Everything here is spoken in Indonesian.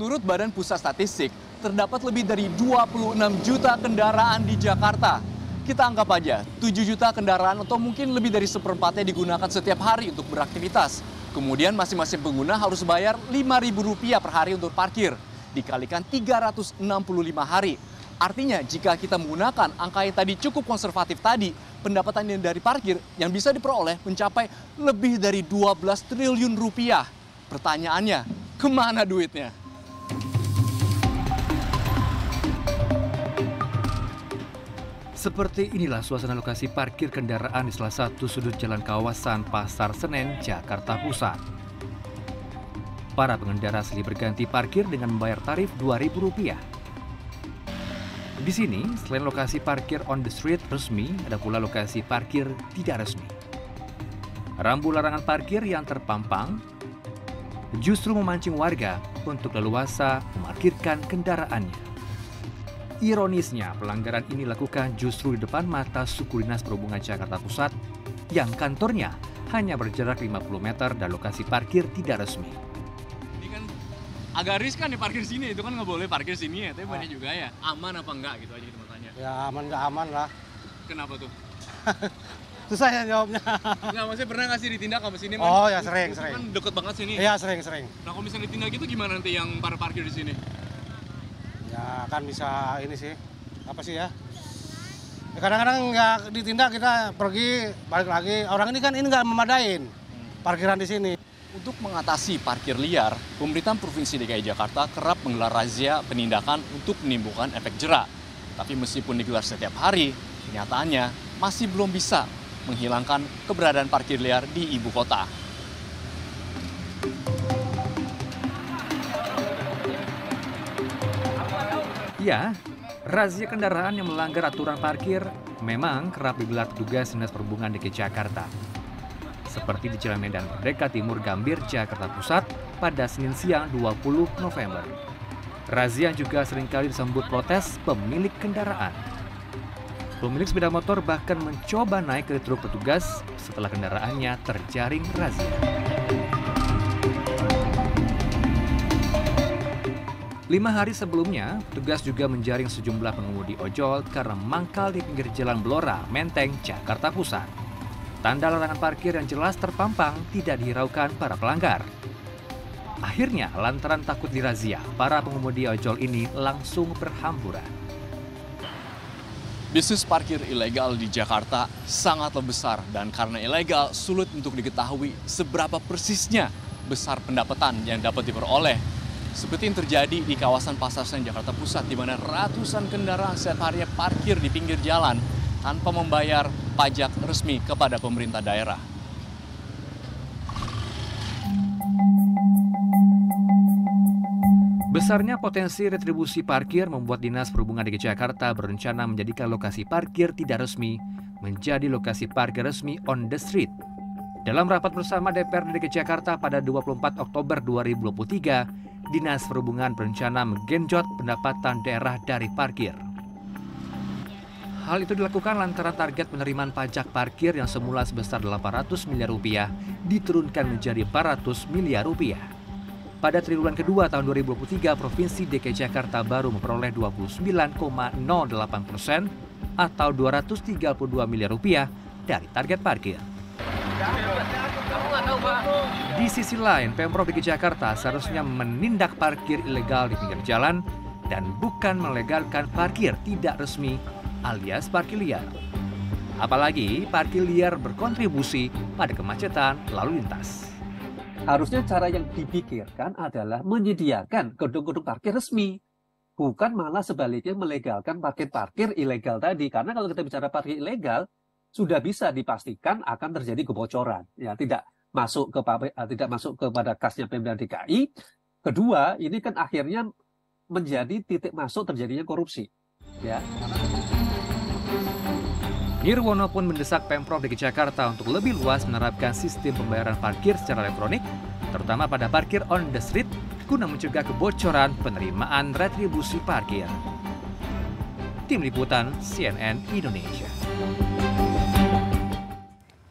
Menurut Badan Pusat Statistik, terdapat lebih dari 26 juta kendaraan di Jakarta. Kita anggap aja 7 juta kendaraan atau mungkin lebih dari seperempatnya digunakan setiap hari untuk beraktivitas. Kemudian masing-masing pengguna harus bayar Rp5.000 per hari untuk parkir, dikalikan 365 hari. Artinya jika kita menggunakan angka yang tadi cukup konservatif tadi, pendapatan yang dari parkir yang bisa diperoleh mencapai lebih dari 12 triliun rupiah. Pertanyaannya, ke mana duitnya? Seperti inilah suasana lokasi parkir kendaraan di salah satu sudut jalan kawasan Pasar Senen, Jakarta Pusat. Para pengendara silih berganti parkir dengan membayar tarif Rp2.000. Di sini, selain lokasi parkir on the street resmi, ada pula lokasi parkir tidak resmi. Rambu larangan parkir yang terpampang justru memancing warga untuk leluasa memarkirkan kendaraannya. Ironisnya, pelanggaran ini dilakukan justru di depan mata suku dinas perhubungan Jakarta Pusat yang kantornya hanya berjarak 50 meter dan lokasi parkir tidak resmi. Ini kan agak riskan nih parkir sini, itu kan nggak boleh parkir sini ya, tapi banyak juga ya. Aman apa enggak gitu aja kita mau tanya. Ya aman nggak aman lah. Kenapa tuh? Susah ya jawabnya. Nggak, maksudnya pernah nggak sih ditindak apa sini? Oh, ya, sering, Itu sering. kan deket banget sini. Iya sering-sering. Nah kalau misalnya ditindak gitu gimana nanti yang para parkir di sini? Ya kan bisa ini sih. Apa sih ya? Ya, Kadang-kadang nggak ditindak kita pergi balik lagi. Orang ini kan ini nggak memadain parkiran di sini. Untuk mengatasi parkir liar, pemerintah Provinsi DKI Jakarta kerap menggelar razia penindakan untuk menimbulkan efek jerak. Tapi meskipun digelar setiap hari, kenyataannya masih belum bisa menghilangkan keberadaan parkir liar di ibu kota. Ya, razia kendaraan yang melanggar aturan parkir memang kerap digelar petugas Dinas Perhubungan DKI Jakarta. Seperti di Jalan Medan Merdeka Timur Gambir, Jakarta Pusat pada Senin siang 20 November. Razia juga sering kali disambut protes pemilik kendaraan. Pemilik sepeda motor bahkan mencoba naik ke truk petugas setelah kendaraannya terjaring razia. Lima hari sebelumnya, petugas juga menjaring sejumlah pengemudi ojol karena mangkal di pinggir jalan Blora, Menteng, Jakarta Pusat. Tanda larangan parkir yang jelas terpampang tidak dihiraukan para pelanggar. Akhirnya, lantaran takut dirazia, para pengemudi ojol ini langsung berhamburan. Bisnis parkir ilegal di Jakarta sangatlah besar dan karena ilegal sulit untuk diketahui seberapa persisnya besar pendapatan yang dapat diperoleh. Seperti yang terjadi di kawasan Pasar Senen Jakarta Pusat di mana ratusan kendaraan setiap harinya parkir di pinggir jalan tanpa membayar pajak resmi kepada pemerintah daerah. Besarnya potensi retribusi parkir membuat Dinas Perhubungan DKI Jakarta berencana menjadikan lokasi parkir tidak resmi menjadi lokasi parkir resmi on the street. Dalam rapat bersama DPR DKI Jakarta pada 24 Oktober 2023, Dinas Perhubungan berencana menggenjot pendapatan daerah dari parkir. Hal itu dilakukan lantaran target penerimaan pajak parkir yang semula sebesar 800 miliar rupiah diturunkan menjadi 400 miliar rupiah. Pada triwulan kedua tahun 2023, Provinsi DKI Jakarta baru memperoleh 29,08 persen atau 232 miliar rupiah dari target parkir. Di sisi lain, Pemprov DKI Jakarta seharusnya menindak parkir ilegal di pinggir jalan dan bukan melegalkan parkir tidak resmi alias parkir liar. Apalagi parkir liar berkontribusi pada kemacetan lalu lintas. harusnya cara yang dipikirkan adalah menyediakan gedung-gedung parkir resmi. Bukan malah sebaliknya melegalkan parkir-parkir ilegal tadi. Karena kalau kita bicara parkir ilegal, sudah bisa dipastikan akan terjadi kebocoran. Ya, tidak masuk ke eh, tidak masuk kepada kasnya Pemda DKI. Kedua, ini kan akhirnya menjadi titik masuk terjadinya korupsi. Ya. Nirwono pun mendesak Pemprov DKI Jakarta untuk lebih luas menerapkan sistem pembayaran parkir secara elektronik, terutama pada parkir on the street, guna mencegah kebocoran penerimaan retribusi parkir. Tim Liputan CNN Indonesia